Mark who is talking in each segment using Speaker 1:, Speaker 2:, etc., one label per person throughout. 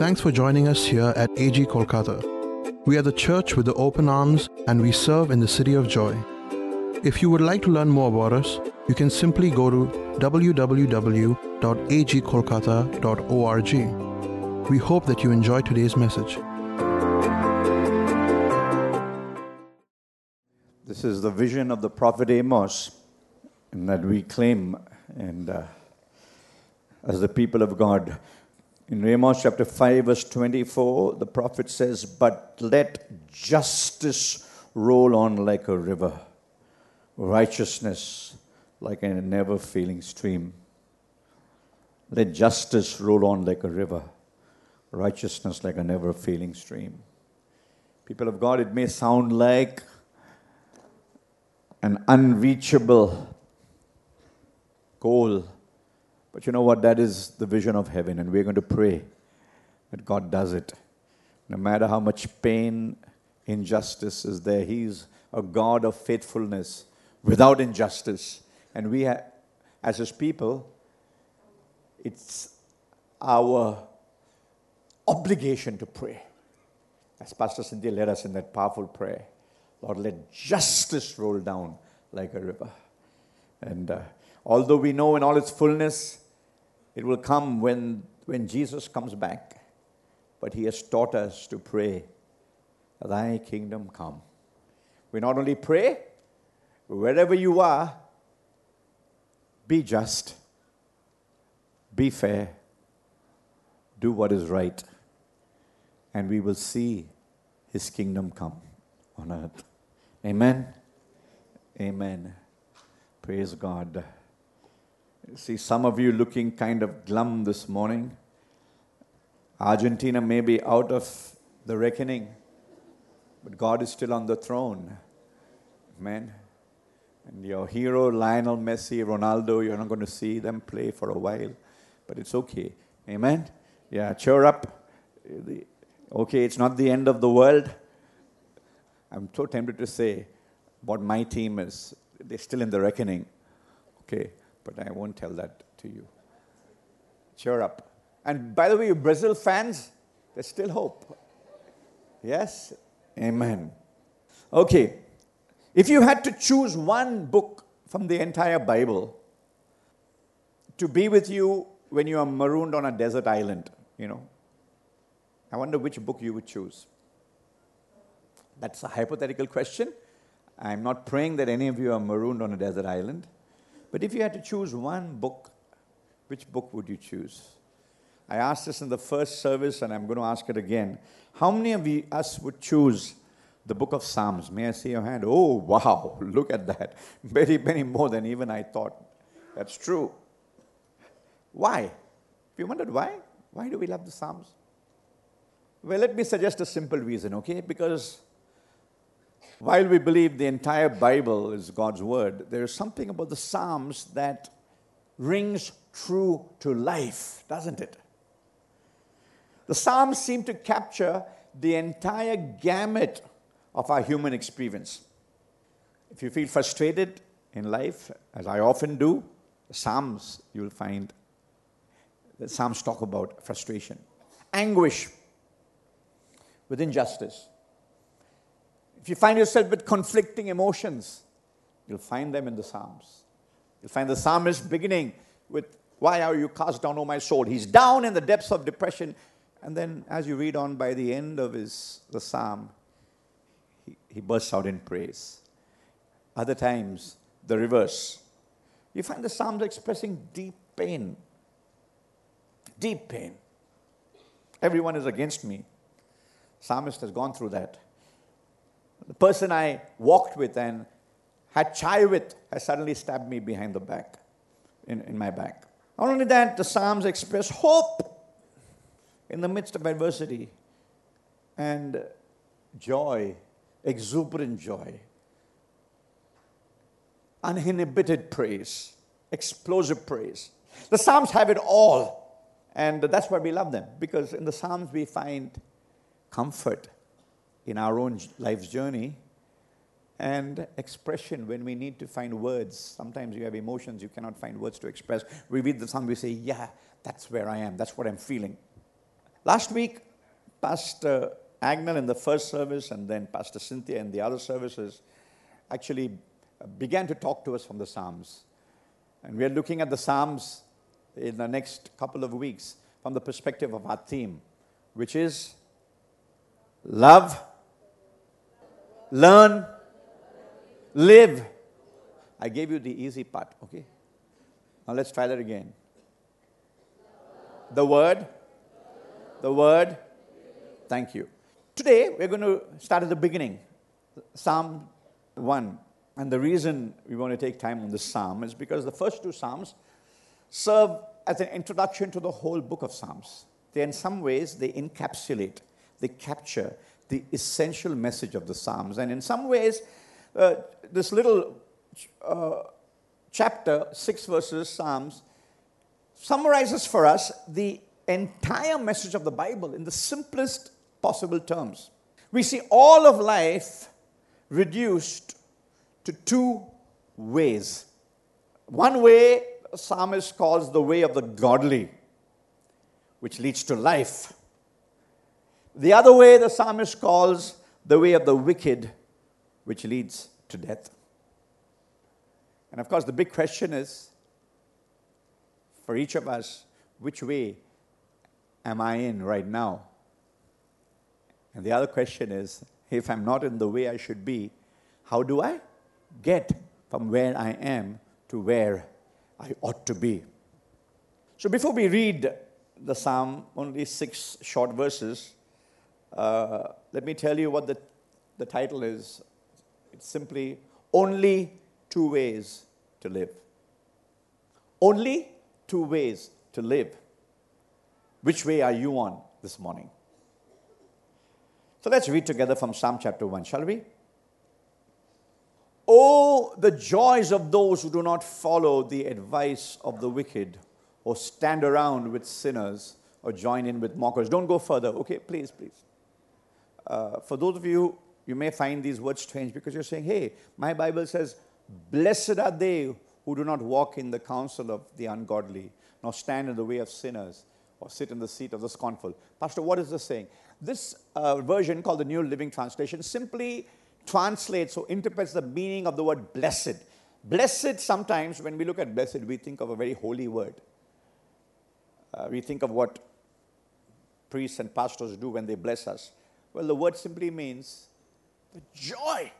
Speaker 1: Thanks for joining us here at AG Kolkata. We are the church with the open arms and we serve in the city of joy. If you would like to learn more about us, you can simply go to www.agkolkata.org. We hope that you enjoy today's message.
Speaker 2: This is the vision of the prophet Amos, and that we claim, and uh, as the people of God. In Amos chapter 5, verse 24, the prophet says, But let justice roll on like a river, righteousness like a never failing stream. Let justice roll on like a river, righteousness like a never failing stream. People of God, it may sound like an unreachable goal. But you know what? That is the vision of heaven, and we're going to pray that God does it. No matter how much pain, injustice is there, He's a God of faithfulness without injustice. And we, ha- as His people, it's our obligation to pray. As Pastor Cynthia led us in that powerful prayer, Lord, let justice roll down like a river. And uh, although we know in all its fullness, it will come when, when Jesus comes back. But He has taught us to pray, Thy kingdom come. We not only pray, wherever you are, be just, be fair, do what is right, and we will see His kingdom come on earth. Amen. Amen. Praise God. See, some of you looking kind of glum this morning. Argentina may be out of the reckoning, but God is still on the throne. Amen. And your hero, Lionel Messi, Ronaldo, you're not going to see them play for a while, but it's okay. Amen. Yeah, cheer up. Okay, it's not the end of the world. I'm so tempted to say what my team is. They're still in the reckoning. Okay, but I won't tell that to you. Cheer up. And by the way, you Brazil fans, there's still hope. Yes? Amen. Okay. If you had to choose one book from the entire Bible to be with you when you are marooned on a desert island, you know, I wonder which book you would choose. That's a hypothetical question. I'm not praying that any of you are marooned on a desert island. But if you had to choose one book, which book would you choose? I asked this in the first service and I'm going to ask it again. How many of you, us would choose the book of Psalms? May I see your hand? Oh, wow, look at that. Many, many more than even I thought. That's true. Why? If you wondered why, why do we love the Psalms? Well, let me suggest a simple reason, okay? Because while we believe the entire Bible is God's Word, there is something about the Psalms that rings true to life, doesn't it? The Psalms seem to capture the entire gamut of our human experience. If you feel frustrated in life, as I often do, the Psalms you'll find the Psalms talk about frustration, anguish with injustice, if you find yourself with conflicting emotions, you'll find them in the Psalms. You'll find the psalmist beginning with, Why are you cast down, O my soul? He's down in the depths of depression. And then, as you read on by the end of his, the psalm, he, he bursts out in praise. Other times, the reverse. You find the Psalms expressing deep pain. Deep pain. Everyone is against me. Psalmist has gone through that. The person I walked with and had chai with has suddenly stabbed me behind the back, in, in my back. Not only that, the Psalms express hope in the midst of adversity and joy, exuberant joy, uninhibited praise, explosive praise. The Psalms have it all. And that's why we love them, because in the Psalms we find comfort in our own life's journey and expression when we need to find words. Sometimes you have emotions, you cannot find words to express. We read the psalm, we say, Yeah, that's where I am, that's what I'm feeling. Last week, Pastor Agnel in the first service and then Pastor Cynthia in the other services actually began to talk to us from the Psalms. And we are looking at the Psalms in the next couple of weeks from the perspective of our theme, which is love, learn, live. I gave you the easy part, okay? Now let's try that again. The word, the word, thank you. Today we're going to start at the beginning, Psalm 1. And the reason we want to take time on this psalm is because the first two psalms serve as an introduction to the whole book of Psalms. They, in some ways, they encapsulate, they capture the essential message of the Psalms. And in some ways, uh, this little uh, chapter, six verses, Psalms, summarizes for us the entire message of the Bible in the simplest possible terms. We see all of life reduced to two ways. One way, psalmist calls the way of the godly, which leads to life. The other way, the psalmist calls the way of the wicked, which leads to death. And of course, the big question is for each of us, which way am I in right now? And the other question is if I'm not in the way I should be, how do I get from where I am to where I ought to be? So before we read the psalm, only six short verses, uh, let me tell you what the, the title is. It's simply Only Two Ways to Live. Only two ways to live. Which way are you on this morning? So let's read together from Psalm chapter 1, shall we? Oh, the joys of those who do not follow the advice of the wicked, or stand around with sinners, or join in with mockers. Don't go further, okay? Please, please. Uh, for those of you, you may find these words strange because you're saying, hey, my Bible says, blessed are they who do not walk in the counsel of the ungodly, nor stand in the way of sinners, or sit in the seat of the scornful. Pastor, what is this saying? This uh, version, called the New Living Translation, simply translates or interprets the meaning of the word blessed. Blessed, sometimes, when we look at blessed, we think of a very holy word. Uh, we think of what priests and pastors do when they bless us. Well, the word simply means the joy,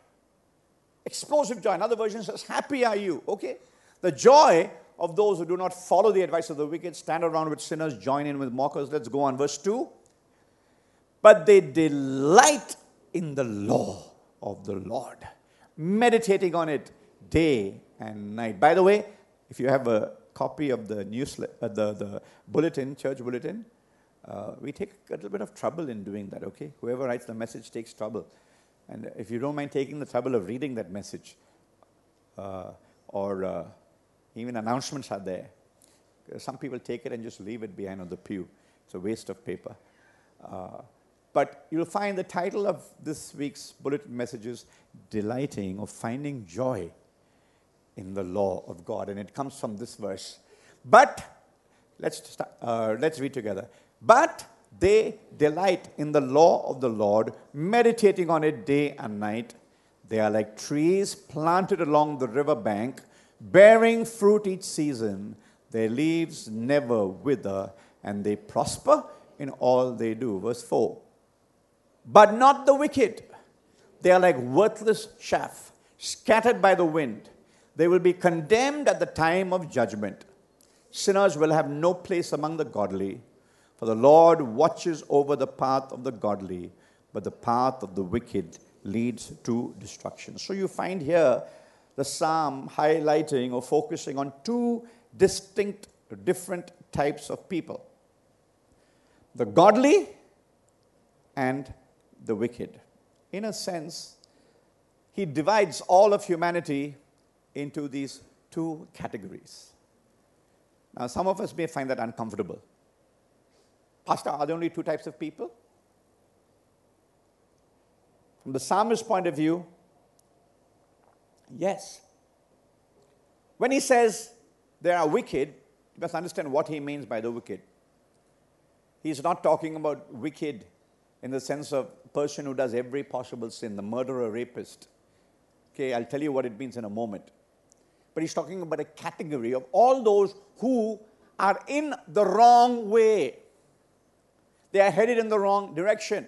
Speaker 2: explosive joy. Another version says, Happy are you. Okay? The joy of those who do not follow the advice of the wicked, stand around with sinners, join in with mockers. Let's go on. Verse 2. But they delight in the law of the Lord, meditating on it day and night. By the way, if you have a copy of the newsletter, uh, the, the bulletin, church bulletin, uh, we take a little bit of trouble in doing that, okay? Whoever writes the message takes trouble. And if you don't mind taking the trouble of reading that message, uh, or uh, even announcements are there. Some people take it and just leave it behind on the pew. It's a waste of paper. Uh, but you'll find the title of this week's bulletin messages Delighting or Finding Joy in the Law of God. And it comes from this verse. But, let's, start, uh, let's read together. But they delight in the law of the Lord, meditating on it day and night. They are like trees planted along the river bank, bearing fruit each season. Their leaves never wither, and they prosper in all they do. Verse 4. But not the wicked. They are like worthless chaff, scattered by the wind. They will be condemned at the time of judgment. Sinners will have no place among the godly. For the Lord watches over the path of the godly, but the path of the wicked leads to destruction. So you find here the psalm highlighting or focusing on two distinct, different types of people the godly and the wicked. In a sense, he divides all of humanity into these two categories. Now, some of us may find that uncomfortable. Pastor, are there only two types of people? From the psalmist's point of view, yes. When he says there are wicked, you must understand what he means by the wicked. He's not talking about wicked in the sense of person who does every possible sin, the murderer, rapist. Okay, I'll tell you what it means in a moment. But he's talking about a category of all those who are in the wrong way. They are headed in the wrong direction.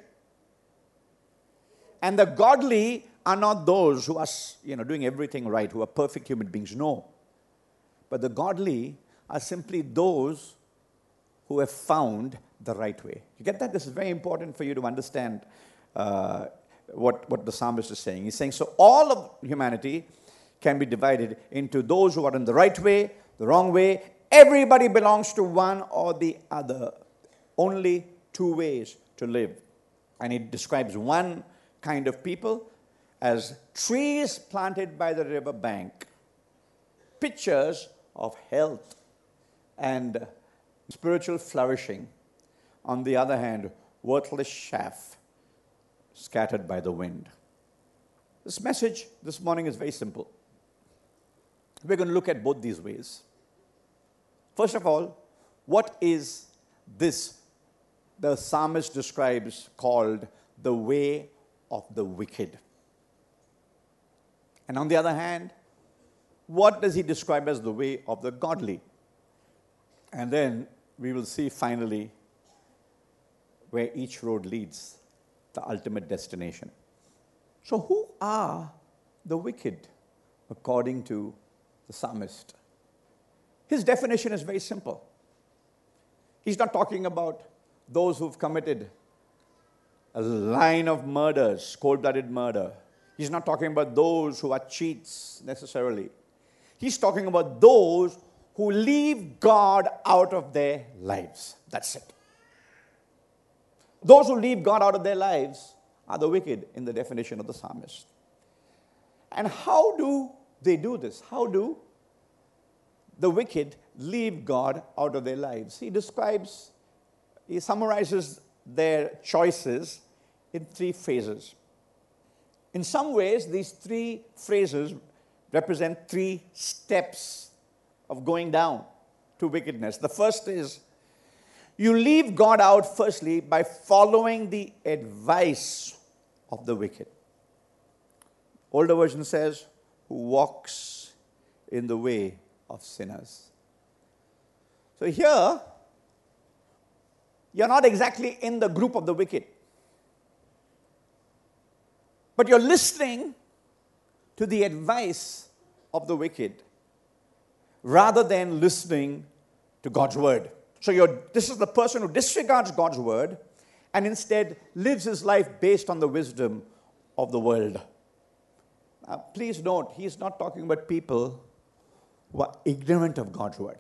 Speaker 2: And the godly are not those who are you know, doing everything right, who are perfect human beings. No. But the godly are simply those who have found the right way. You get that? This is very important for you to understand uh, what, what the psalmist is saying. He's saying, so all of humanity can be divided into those who are in the right way, the wrong way. Everybody belongs to one or the other. Only two ways to live. And he describes one kind of people as trees planted by the river bank, pictures of health and spiritual flourishing. On the other hand, worthless chaff scattered by the wind. This message this morning is very simple. We're going to look at both these ways. First of all, what is this the psalmist describes called the way of the wicked? And on the other hand, what does he describe as the way of the godly? And then we will see finally where each road leads, the ultimate destination. So, who are the wicked according to the psalmist? His definition is very simple. He's not talking about those who've committed a line of murders, cold blooded murder. He's not talking about those who are cheats necessarily. He's talking about those who leave God out of their lives. That's it. Those who leave God out of their lives are the wicked in the definition of the psalmist. And how do they do this? How do the wicked leave God out of their lives? He describes, he summarizes their choices in three phases. In some ways, these three phrases represent three steps of going down to wickedness. The first is you leave God out, firstly, by following the advice of the wicked. Older version says, who walks in the way of sinners. So here, you're not exactly in the group of the wicked, but you're listening to the advice of the wicked rather than listening to God's word. So this is the person who disregards God's word and instead lives his life based on the wisdom of the world. Now, please note, he's not talking about people who are ignorant of God's word.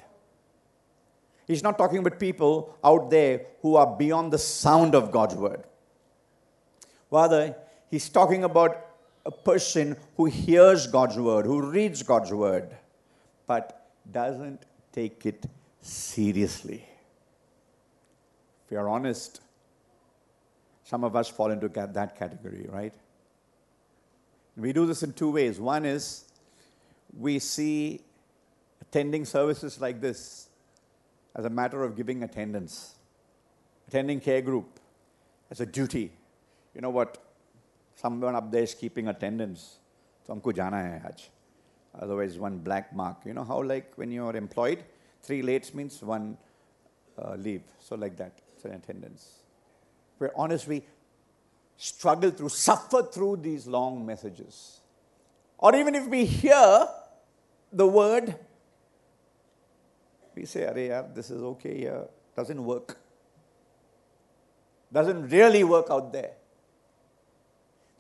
Speaker 2: He's not talking about people out there who are beyond the sound of God's word. Rather, he's talking about a person who hears God's word, who reads God's word, but doesn't take it seriously. If you're honest, some of us fall into that category, right? We do this in two ways. One is we see attending services like this as a matter of giving attendance, attending care group as a duty. You know what? Someone up there is keeping attendance. So हमको जाना है आज. Otherwise, one black mark. You know how like when you are employed, three lates means one uh, leave. So like that, it's an attendance. We're honest, we struggle through, suffer through these long messages. Or even if we hear the word, we say, Arey, this is okay here. Doesn't work. Doesn't really work out there.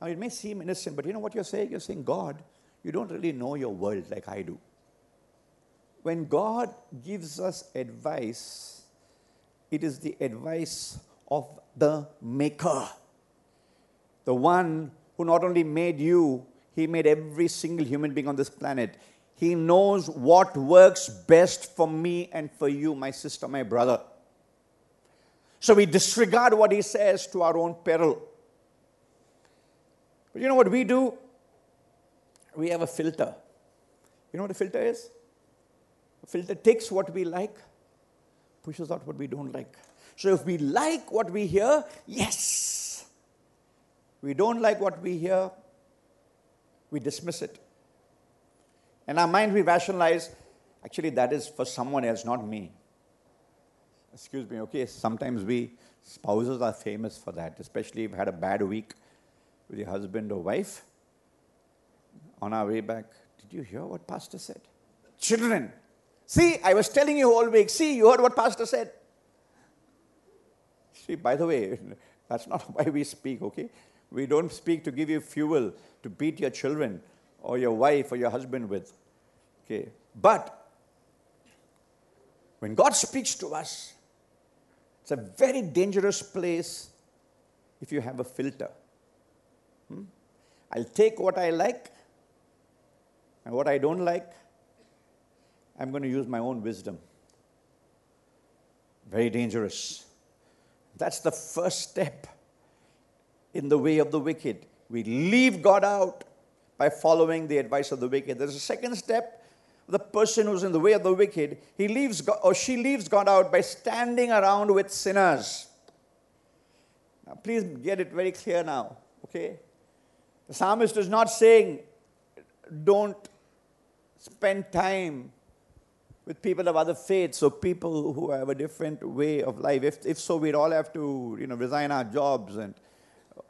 Speaker 2: Now, it may seem innocent, but you know what you're saying? You're saying, God, you don't really know your world like I do. When God gives us advice, it is the advice of the Maker, the one who not only made you, he made every single human being on this planet. He knows what works best for me and for you, my sister, my brother. So we disregard what he says to our own peril. But you know what we do? We have a filter. You know what a filter is? A filter takes what we like, pushes out what we don't like. So if we like what we hear, yes. We don't like what we hear, we dismiss it. In our mind, we rationalize, actually, that is for someone else, not me. Excuse me, okay? Sometimes we spouses are famous for that, especially if you had a bad week with your husband or wife. On our way back, did you hear what Pastor said? Children, see, I was telling you all week, see, you heard what Pastor said. See, by the way, that's not why we speak, okay? We don't speak to give you fuel to beat your children or your wife or your husband with. Okay. But when God speaks to us, it's a very dangerous place if you have a filter. Hmm? I'll take what I like and what I don't like, I'm going to use my own wisdom. Very dangerous. That's the first step in the way of the wicked. We leave God out by following the advice of the wicked. There's a second step. The person who's in the way of the wicked, he leaves God, or she leaves God out by standing around with sinners. Now, please get it very clear now, okay? The psalmist is not saying, don't spend time with people of other faiths or people who have a different way of life. If, if so, we'd all have to, you know, resign our jobs and,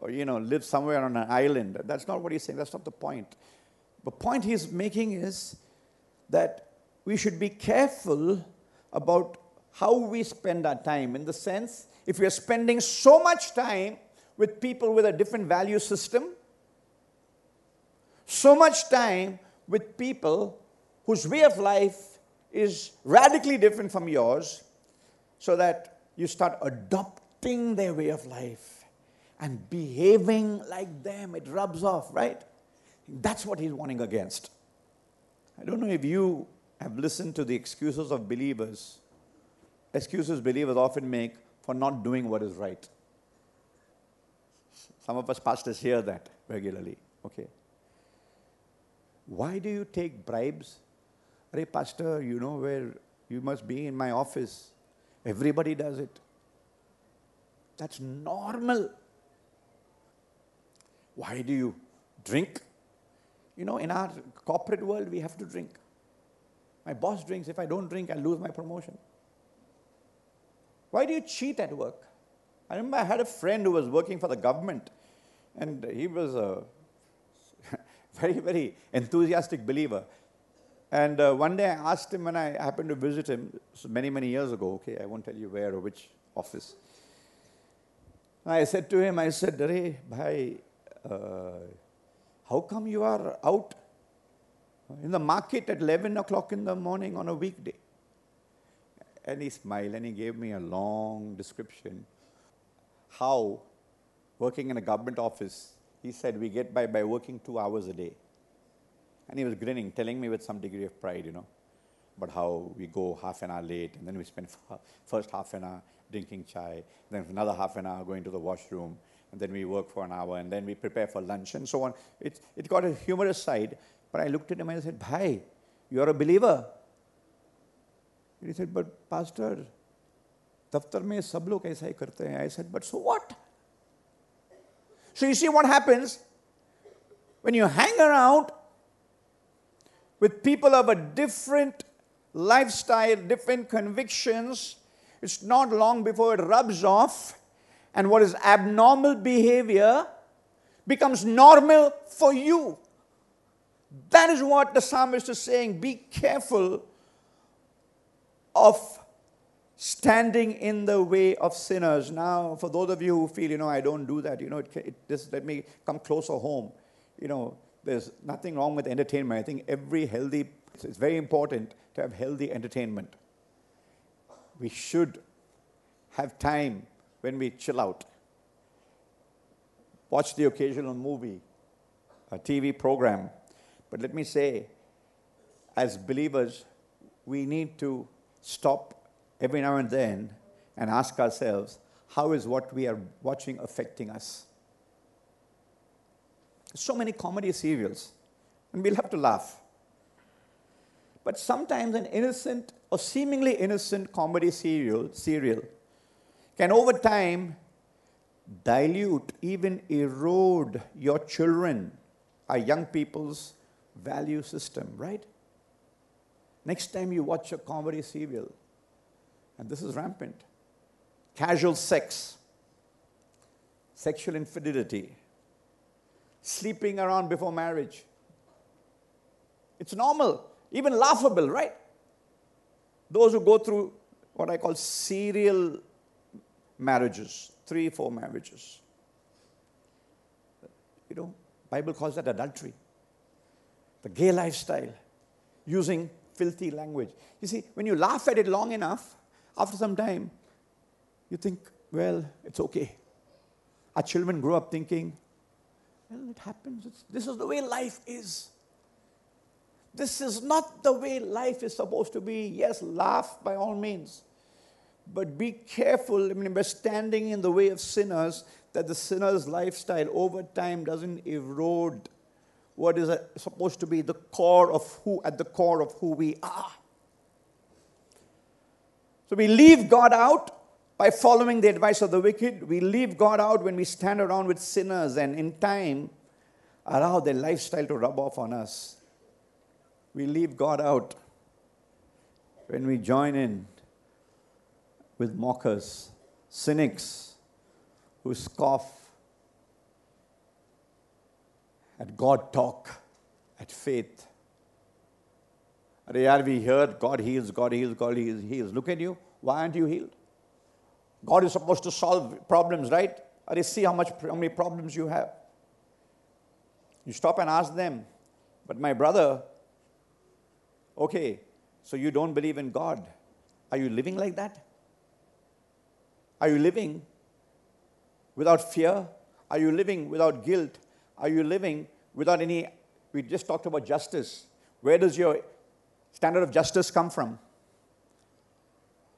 Speaker 2: or, you know, live somewhere on an island. That's not what he's saying. That's not the point. The point he's making is that we should be careful about how we spend our time. In the sense, if we are spending so much time with people with a different value system, so much time with people whose way of life is radically different from yours so that you start adopting their way of life and behaving like them. It rubs off, right? That's what he's warning against. I don't know if you have listened to the excuses of believers, excuses believers often make for not doing what is right. Some of us pastors hear that regularly. Okay. Why do you take bribes Hey, Pastor, you know where you must be in my office. Everybody does it. That's normal. Why do you drink? You know, in our corporate world, we have to drink. My boss drinks. If I don't drink, I'll lose my promotion. Why do you cheat at work? I remember I had a friend who was working for the government, and he was a very, very enthusiastic believer. And uh, one day I asked him when I happened to visit him, many, many years ago, okay, I won't tell you where or which office. I said to him, I said, Hey, bhai, Uh, how come you are out in the market at 11 o'clock in the morning on a weekday? And he smiled and he gave me a long description how working in a government office, he said, we get by by working two hours a day. And he was grinning, telling me with some degree of pride, you know, about how we go half an hour late, and then we spend first half an hour drinking chai, then another half an hour going to the washroom, and then we work for an hour, and then we prepare for lunch, and so on. It, it got a humorous side, but I looked at him and I said, Bhai, you're a believer. And he said, but pastor, दफ्तर में सब लोग ऐसा ही करते हैं I said, but so what? So you see what happens when you hang around with people of a different lifestyle, different convictions, it's not long before it rubs off, and what is abnormal behavior becomes normal for you. That is what the psalmist is saying. Be careful of standing in the way of sinners. Now, for those of you who feel, you know, I don't do that, you know, it, it, just let me come closer home. You know, there's nothing wrong with entertainment. I think every healthy, it's very important to have healthy entertainment. We should have time when we chill out. Watch the occasional movie, a TV program. But let me say, as believers, we need to stop every now and then and ask ourselves, how is what we are watching affecting us? So many comedy serials, and we'll have to laugh. But sometimes an innocent or seemingly innocent comedy serial, serial can over time dilute, even erode your children, our young people's value system, right? Next time you watch a comedy serial, and this is rampant casual sex, sexual infidelity, sleeping around before marriage. It's normal, even laughable, right? Those who go through what I call serial marriages, three, four marriages. You know, Bible calls that adultery. The gay lifestyle, using filthy language. You see, when you laugh at it long enough, after some time, you think, well, it's okay. Our children grow up thinking, well, it happens. It's, this is the way life is. This is not the way life is supposed to be. Yes, laugh by all means. But be careful, I mean, by standing in the way of sinners, that the sinner's lifestyle over time doesn't erode what is uh, supposed to be the core of who, at the core of who we are. So we leave God out by following the advice of the wicked. We leave God out when we stand around with sinners and in time allow their lifestyle to rub off on us. We leave God out when we join in with mockers, cynics who scoff at God talk, at faith. Yaar, we heard God heals, God heals, God heals. heals. Look at you. Why aren't you healed? God is supposed to solve problems, right? Or see how much how many problems you have. You stop and ask them, but my brother, okay, so you don't believe in God. Are you living like that? Are you living without fear? Are you living without guilt? Are you living without any? We just talked about justice. Where does your standard of justice come from?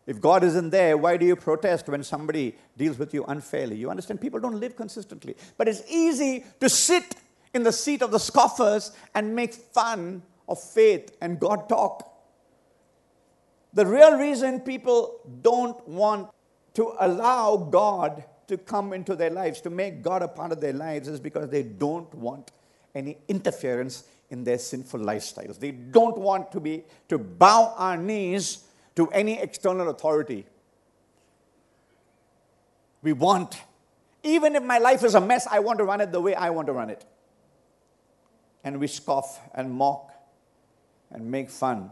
Speaker 2: If God isn't there, why do you protest when somebody deals with you unfairly? You understand? People don't live consistently. But it's easy to sit in the seat of the scoffers and make fun of faith and God talk. The real reason people don't want to allow God to come into their lives, to make God a part of their lives, is because they don't want any interference in their sinful lifestyles. They don't want to be to bow our knees to any external authority. We want, even if my life is a mess, I want to run it the way I want to run it. And we scoff and mock and make fun,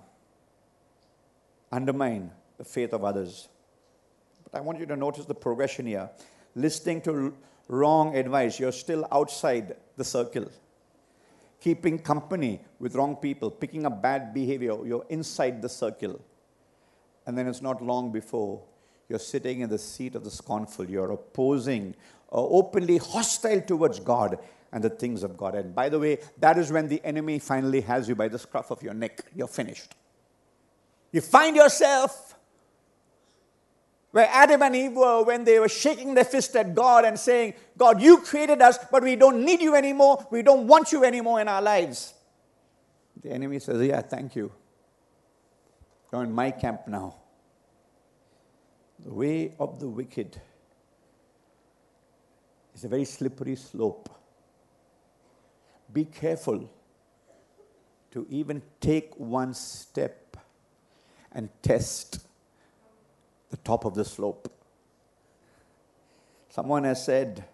Speaker 2: undermine the faith of others. I want you to notice the progression here. Listening to wrong advice, you're still outside the circle. Keeping company with wrong people, picking up bad behavior, you're inside the circle. And then it's not long before you're sitting in the seat of the scornful. You're opposing, uh, openly hostile towards God and the things of God. And by the way, that is when the enemy finally has you by the scruff of your neck. You're finished. You find yourself where Adam and Eve were when they were shaking their fist at God and saying, God, you created us, but we don't need you anymore. We don't want you anymore in our lives. The enemy says, Yeah, thank you. You're in my camp now. The way of the wicked is a very slippery slope. Be careful to even take one step and test the top of the slope. Someone has said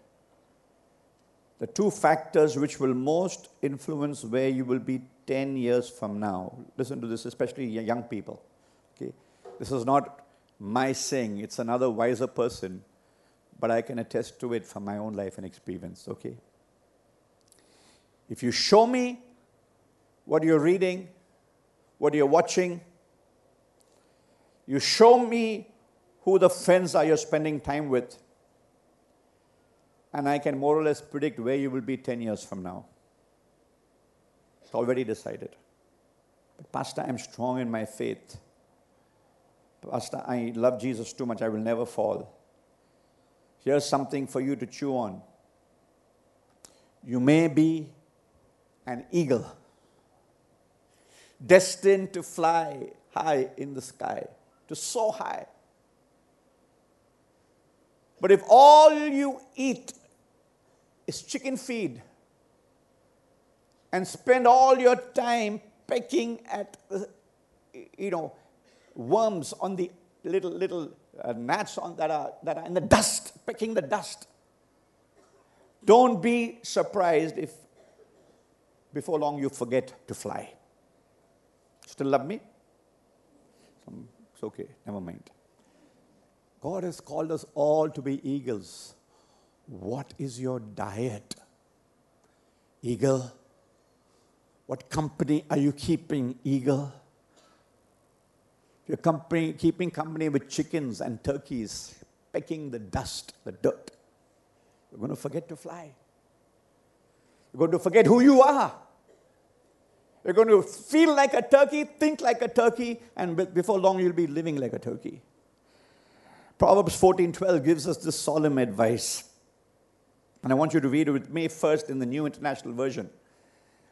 Speaker 2: the two factors which will most influence where you will be 10 years from now. Listen to this, especially young people. Okay? This is not my saying, it's another wiser person, but I can attest to it from my own life and experience. Okay? If you show me what you're reading, what you're watching, you show me who the friends are you're spending time with, and I can more or less predict where you will be 10 years from now. It's already decided. But, Pastor, I'm strong in my faith. Pastor, I love Jesus too much, I will never fall. Here's something for you to chew on. You may be an eagle, destined to fly high in the sky, to soar high. But if all you eat is chicken feed and spend all your time pecking at, you know, worms on the little, little uh, gnats on, that, are, that are in the dust, pecking the dust, don't be surprised if before long you forget to fly. Still love me? It's okay, never mind. God has called us all to be eagles. What is your diet? Eagle. What company are you keeping, eagle? You're company, keeping company with chickens and turkeys, pecking the dust, the dirt. You're going to forget to fly. You're going to forget who you are. You're going to feel like a turkey, think like a turkey, and before long you'll be living like a turkey. Proverbs 14:12 gives us this solemn advice. And I want you to read it with me first in the New International Version.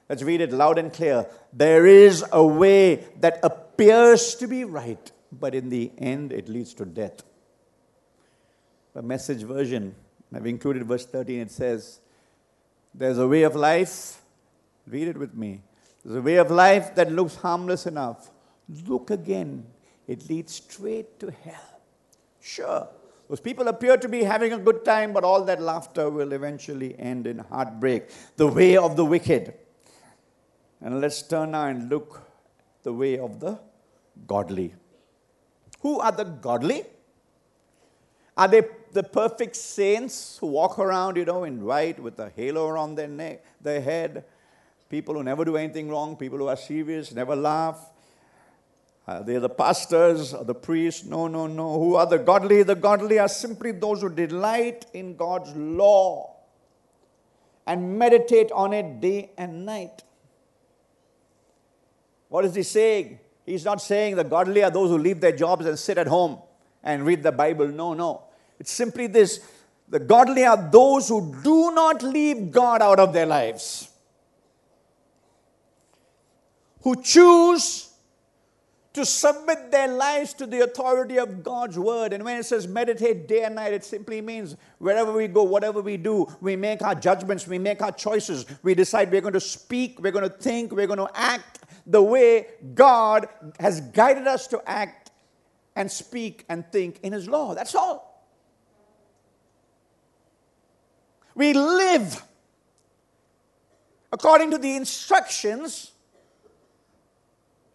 Speaker 2: Let's read it loud and clear. There is a way that appears to be right, but in the end it leads to death. The message version, I've included verse 13, it says, There's a way of life, read it with me. There's a way of life that looks harmless enough. Look again, it leads straight to hell. Sure. Those people appear to be having a good time, but all that laughter will eventually end in heartbreak. The way of the wicked. And let's turn now and look the way of the godly. Who are the godly? Are they the perfect saints who walk around, you know, in white with a halo around their neck, their head? People who never do anything wrong, people who are serious, never laugh, uh, they're the pastors or the priests. No, no, no. Who are the godly? The godly are simply those who delight in God's law and meditate on it day and night. What is he saying? He's not saying the godly are those who leave their jobs and sit at home and read the Bible. No, no. It's simply this the godly are those who do not leave God out of their lives, who choose to submit their lives to the authority of God's word. And when it says meditate day and night, it simply means wherever we go, whatever we do, we make our judgments, we make our choices, we decide we're going to speak, we're going to think, we're going to act the way God has guided us to act and speak and think in His law. That's all. We live according to the instructions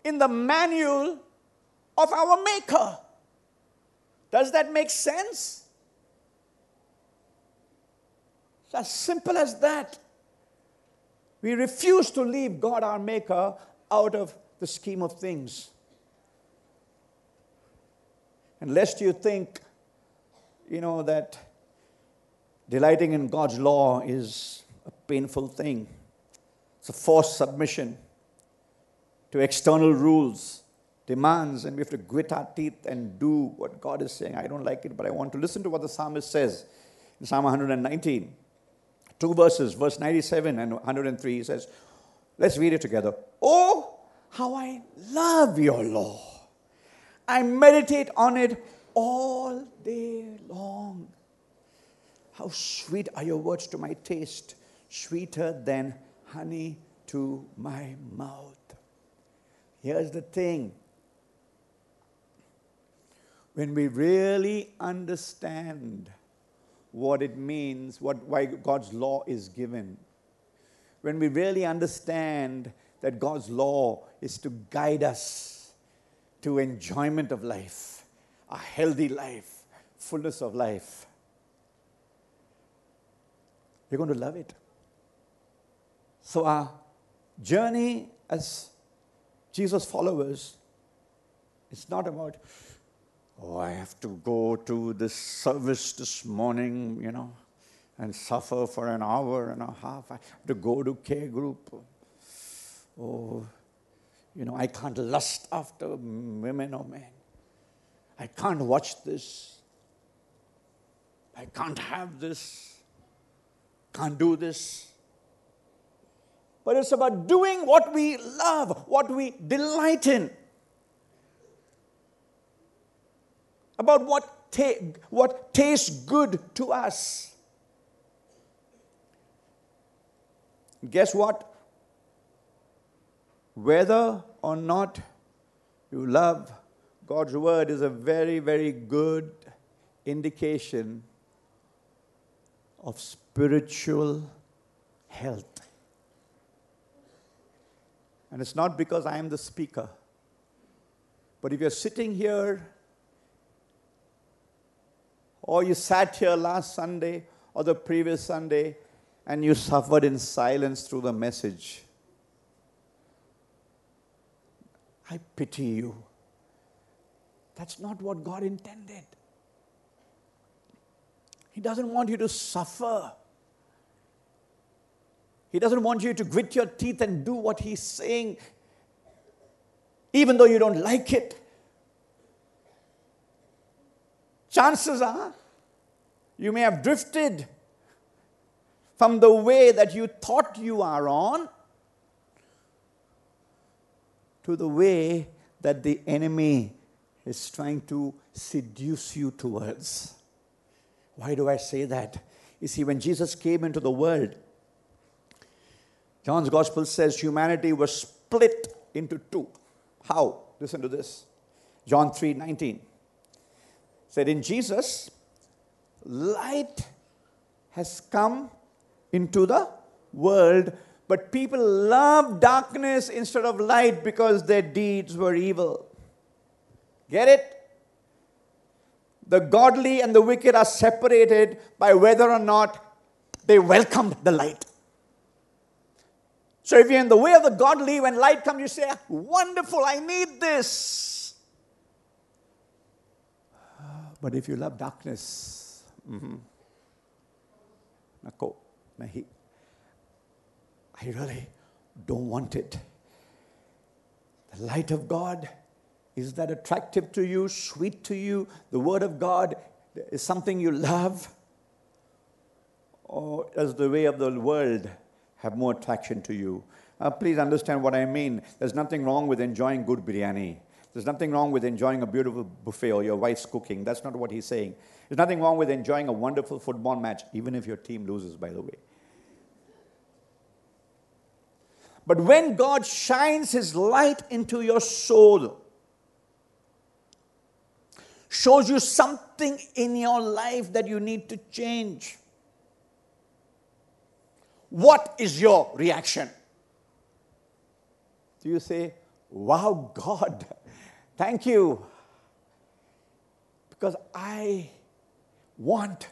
Speaker 2: in the manual of our Maker. Does that make sense? It's as simple as that. We refuse to leave God, our Maker, out of the scheme of things. And lest you think, you know, that delighting in God's law is a painful thing, it's a forced submission to external rules, demands, and we have to grit our teeth and do what God is saying. I don't like it, but I want to listen to what the psalmist says in Psalm 119. Two verses, verse 97 and 103, he says, Let's read it together. Oh, how I love your law. I meditate on it all day long. How sweet are your words to my taste, sweeter than honey to my mouth. Here's the thing when we really understand what it means, what, why God's law is given, when we really understand that God's law is to guide us to enjoyment of life, a healthy life, fullness of life, you're going to love it. So, our journey as Jesus' followers, it's not about, oh, I have to go to this service this morning, you know, and suffer for an hour and a half. I have to go to care group. Oh, you know, I can't lust after women or men. I can't watch this. I can't have this. Can't do this but it's about doing what we love, what we delight in. About what ta- what tastes good to us. Guess what? Whether or not you love God's word is a very, very good indication of spiritual health. And it's not because I am the speaker. But if you're sitting here, or you sat here last Sunday or the previous Sunday, and you suffered in silence through the message, I pity you. That's not what God intended. He doesn't want you to suffer. He doesn't want you to grit your teeth and do what He's saying, even though you don't like it. Chances are you may have drifted from the way that you thought you are on to the way that the enemy is trying to seduce you towards. Why do I say that? You see, when Jesus came into the world, John's gospel says humanity was split into two. How? Listen to this. John 3 19 said, In Jesus, light has come into the world, but people love darkness instead of light because their deeds were evil. Get it? The godly and the wicked are separated by whether or not they welcomed the light. So if you're in the way of the godly, when light comes, you say, Wonderful, I need this. But if you love darkness, mm-hmm. I really don't want it. The light of God, is that attractive to you, sweet to you? The Word of God is something you love? Or does the way of the world have more attraction to you? Uh, please understand what I mean. There's nothing wrong with enjoying good biryani. There's nothing wrong with enjoying a beautiful buffet or your wife's cooking. That's not what he's saying. There's nothing wrong with enjoying a wonderful football match, even if your team loses, by the way. But when God shines his light into your soul, shows you something in your life that you need to change, what is your reaction? Do you say, Wow, God, thank you? Because I want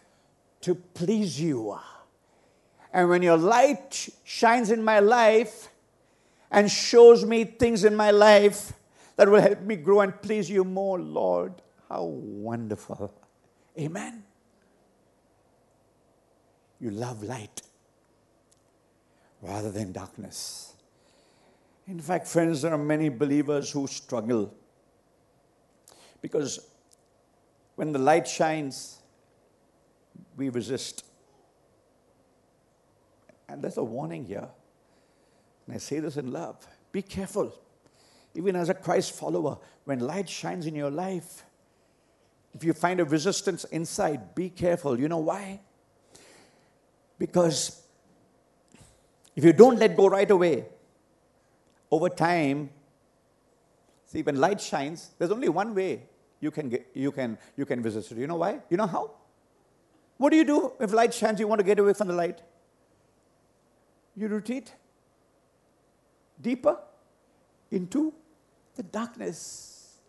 Speaker 2: to please you. And when your light shines in my life and shows me things in my life that will help me grow and please you more, Lord, how wonderful. Amen. You love light rather than darkness. In fact, friends, there are many believers who struggle because when the light shines, we resist. And there's a warning here. And I say this in love be careful. Even as a Christ follower, when light shines in your life, if you find a resistance inside, be careful. You know why? Because if you don't let go right away, over time, see, when light shines, there's only one way you can, get, you can, you can resist it. You know why? You know how? What do you do if light shines, you want to get away from the light? You retreat deeper into the darkness.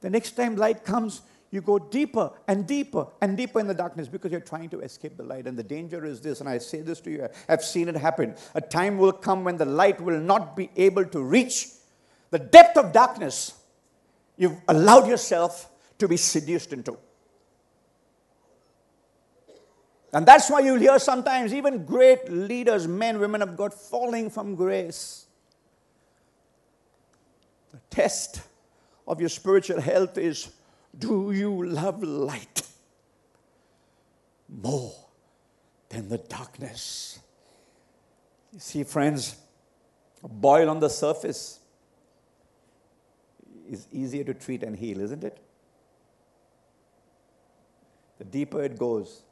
Speaker 2: The next time light comes, you go deeper and deeper and deeper in the darkness because you're trying to escape the light. And the danger is this, and I say this to you, I've seen it happen. A time will come when the light will not be able to reach the depth of darkness you've allowed yourself to be seduced into. And that's why you'll hear sometimes even great leaders, men, women of God, falling from grace. The test of your spiritual health is do you love light more than the darkness? You see, friends, a boil on the surface is easier to treat and heal, isn't it? the deeper it goes,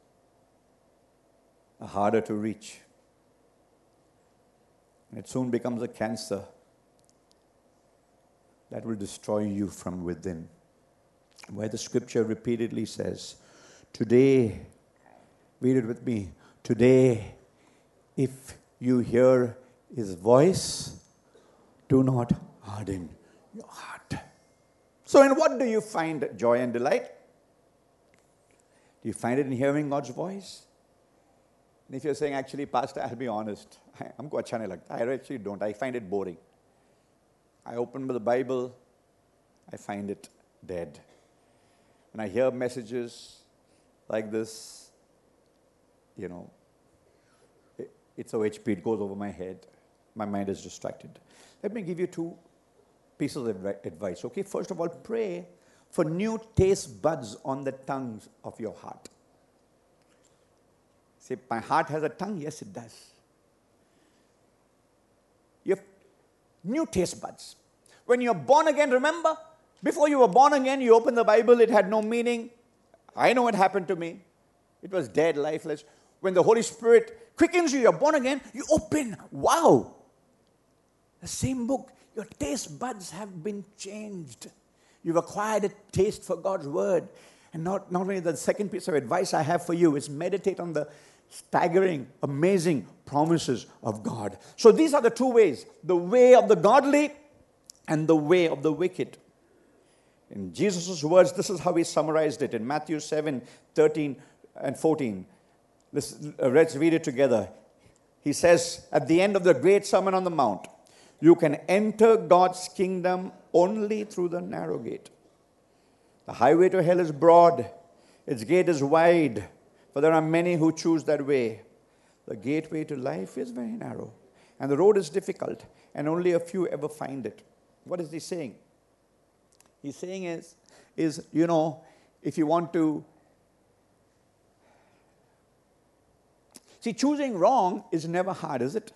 Speaker 2: the harder to reach. And it soon becomes a cancer that will destroy you from within. Where the scripture repeatedly says, Today, read it with me, today, if you hear his voice, do not harden your heart. So, in what do you find joy and delight? Do you find it in hearing God's voice? And if you're saying, actually, Pastor, I'll be honest, I'm quite like I actually don't. I find it boring. I open the Bible, I find it dead. When I hear messages like this, you know, it, it's OHP, it goes over my head. My mind is distracted. Let me give you two pieces of advice. Okay, first of all, pray for new taste buds on the tongues of your heart. Say, my heart has a tongue? Yes, it does. You have new taste buds. When you're born again, remember, before you were born again, you opened the Bible, it had no meaning. I know what happened to me. It was dead, lifeless. When the Holy Spirit quickens you, you're born again, you open. Wow! The same book, your taste buds have been changed. You've acquired a taste for God's word. And not, not only the second piece of advice I have for you is meditate on the staggering, amazing promises of God. So these are the two ways the way of the godly and the way of the wicked. In Jesus' words, this is how he summarized it in Matthew 7 13 and 14. Let's, uh, let's read it together. He says, at the end of the great Sermon on the Mount, you can enter God's kingdom only through the narrow gate. The highway to hell is broad, its gate is wide, for there are many who choose that way. The gateway to life is very narrow, and the road is difficult, and only a few ever find it. What is he saying? He's saying is, is you know, if you want to see, choosing wrong is never hard, is it?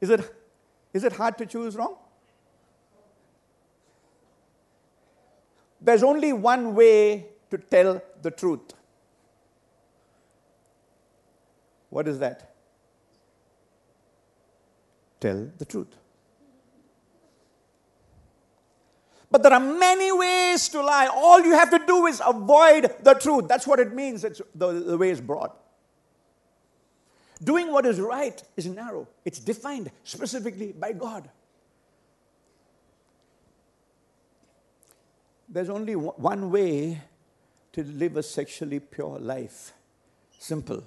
Speaker 2: Is it, is it hard to choose wrong? There's only one way to tell the truth. What is that? Tell the truth. But there are many ways to lie. All you have to do is avoid the truth. That's what it means. It's, the, the way is broad. Doing what is right is narrow, it's defined specifically by God. There's only one way to live a sexually pure life simple.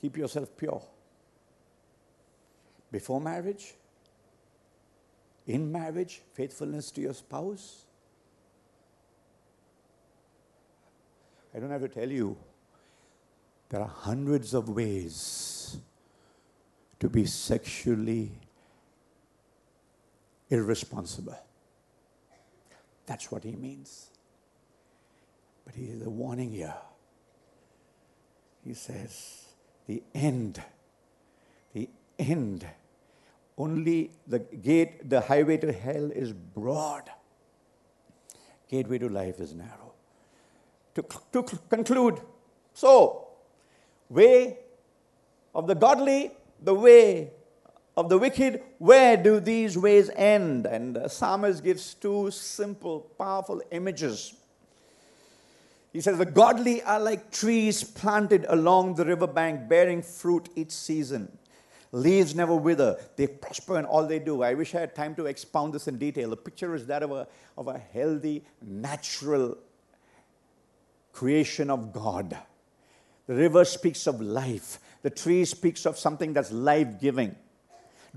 Speaker 2: Keep yourself pure. Before marriage, in marriage, faithfulness to your spouse. I don't have to tell you there are hundreds of ways to be sexually irresponsible. That's what he means. But he is a warning here. He says, the end, the end. Only the gate, the highway to hell is broad. Gateway to life is narrow. To, to conclude, so way of the godly, the way of the wicked, where do these ways end? And the psalmist gives two simple, powerful images. He says, The godly are like trees planted along the riverbank, bearing fruit each season. Leaves never wither. They prosper in all they do. I wish I had time to expound this in detail. The picture is that of a, of a healthy, natural creation of God the river speaks of life. The tree speaks of something that's life giving,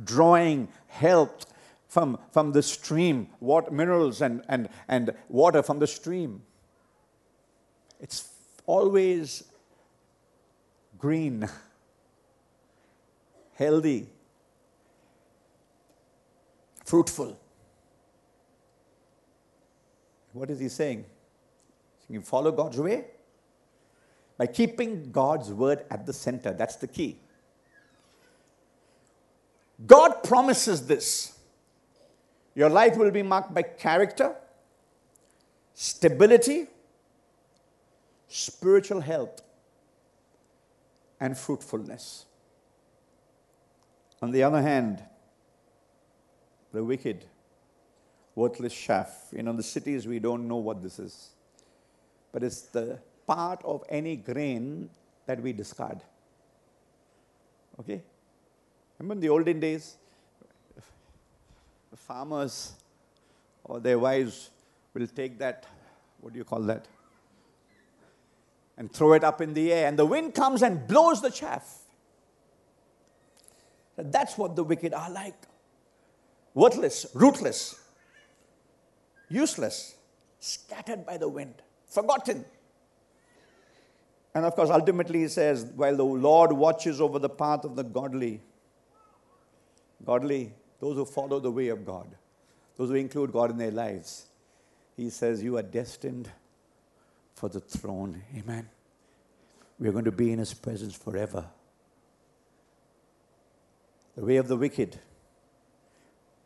Speaker 2: drawing health from, from the stream, water, minerals and, and, and water from the stream. It's always green, healthy, fruitful. What is he saying? You follow God's way, by keeping God's word at the center. That's the key. God promises this. Your life will be marked by character, stability, spiritual health, and fruitfulness. On the other hand, the wicked, worthless chaff. You know, the cities, we don't know what this is. But it's the part of any grain that we discard. Okay? Remember in the olden days, the farmers or their wives will take that, what do you call that? And throw it up in the air, and the wind comes and blows the chaff. That's what the wicked are like worthless, rootless, useless, scattered by the wind, forgotten. And of course, ultimately, he says, while the Lord watches over the path of the godly, godly, those who follow the way of God, those who include God in their lives, he says, You are destined for the throne. Amen. We are going to be in his presence forever. The way of the wicked,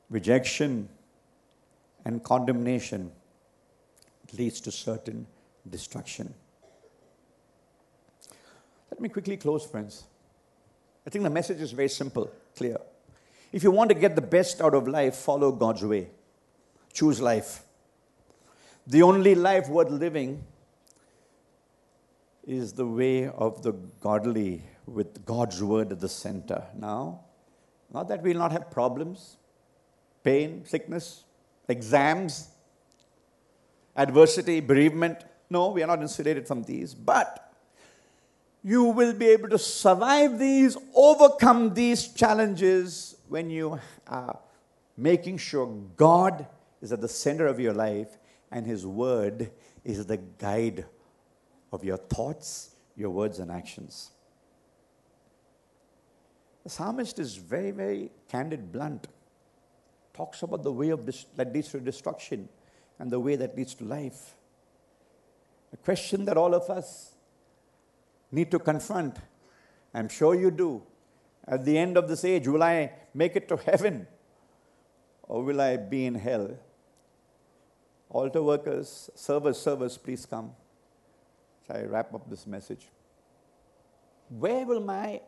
Speaker 2: rejection and condemnation leads to certain destruction. Let me quickly close, friends. I think the message is very simple, clear. If you want to get the best out of life, follow God's way. Choose life. The only life worth living is the way of the godly with God's word at the center. Now, not that we'll not have problems, pain, sickness, exams, adversity, bereavement. No, we are not insulated from these. But you will be able to survive these, overcome these challenges when you are making sure God is at the center of your life and His Word is the guide of your thoughts, your words, and actions. The psalmist is very, very candid, blunt. Talks about the way of that leads to destruction and the way that leads to life. A question that all of us need to confront. I'm sure you do. At the end of this age, will I make it to heaven or will I be in hell? Altar workers, servers, servers, please come. So I wrap up this message. Where will my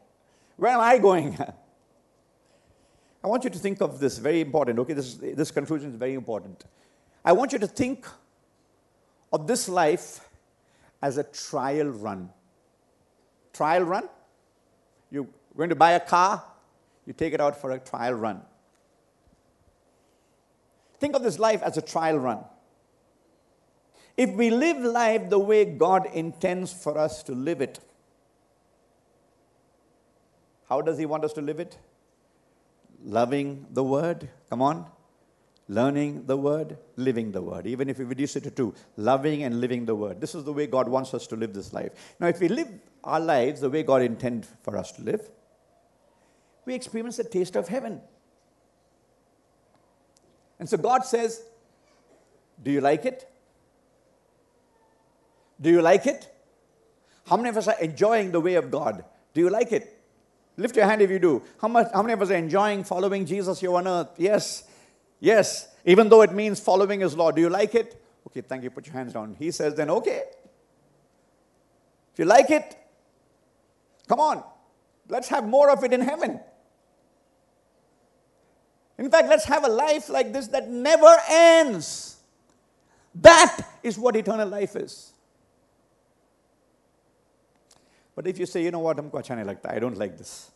Speaker 2: where am I going? I want you to think of this very important. Okay, this, this conclusion is very important. I want you to think of this life as a trial run. Trial run? You're going to buy a car, you take it out for a trial run. Think of this life as a trial run. If we live life the way God intends for us to live it, how does He want us to live it? Loving the Word, come on. Learning the Word, living the Word. Even if we reduce it to two, loving and living the Word. This is the way God wants us to live this life. Now, if we live our lives the way God intended for us to live, we experience the taste of heaven. And so God says, Do you like it? Do you like it? How many of us are enjoying the way of God? Do you like it? Lift your hand if you do. How, much, how many of us are enjoying following Jesus here on earth? Yes. Yes. Even though it means following his law. Do you like it? Okay, thank you. Put your hands down. He says, then okay. If you like it, come on. Let's have more of it in heaven. In fact, let's have a life like this that never ends. That is what eternal life is. But if you say, you know what, I'm nahi lagta, I don't like this.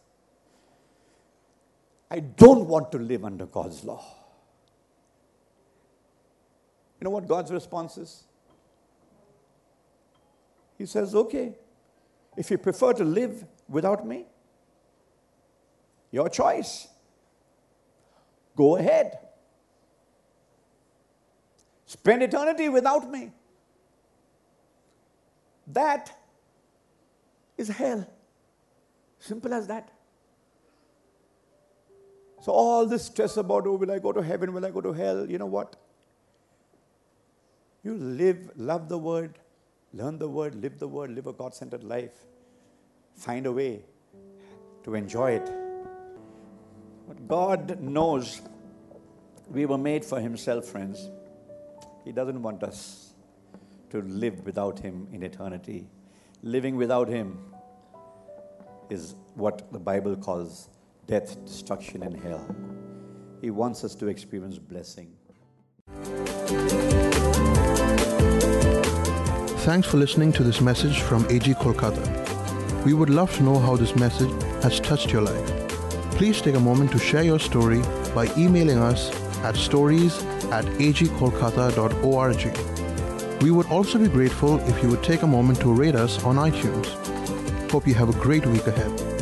Speaker 2: I don't want to live under God's law. You know what God's response is? He says, okay, if you prefer to live without me, your choice. Go ahead. Spend eternity without me. That is hell. Simple as that. So, all this stress about, oh, will I go to heaven? Will I go to hell? You know what? You live, love the word, learn the word, live the word, live a God centered life. Find a way to enjoy it. But God knows we were made for Himself, friends. He doesn't want us to live without Him in eternity. Living without Him is what the Bible calls death, destruction, and hell. He wants us to experience blessing.
Speaker 1: Thanks for listening to this message from AG Kolkata. We would love to know how this message has touched your life. Please take a moment to share your story by emailing us at stories at agkolkata.org. We would also be grateful if you would take a moment to rate us on iTunes. Hope you have a great week ahead.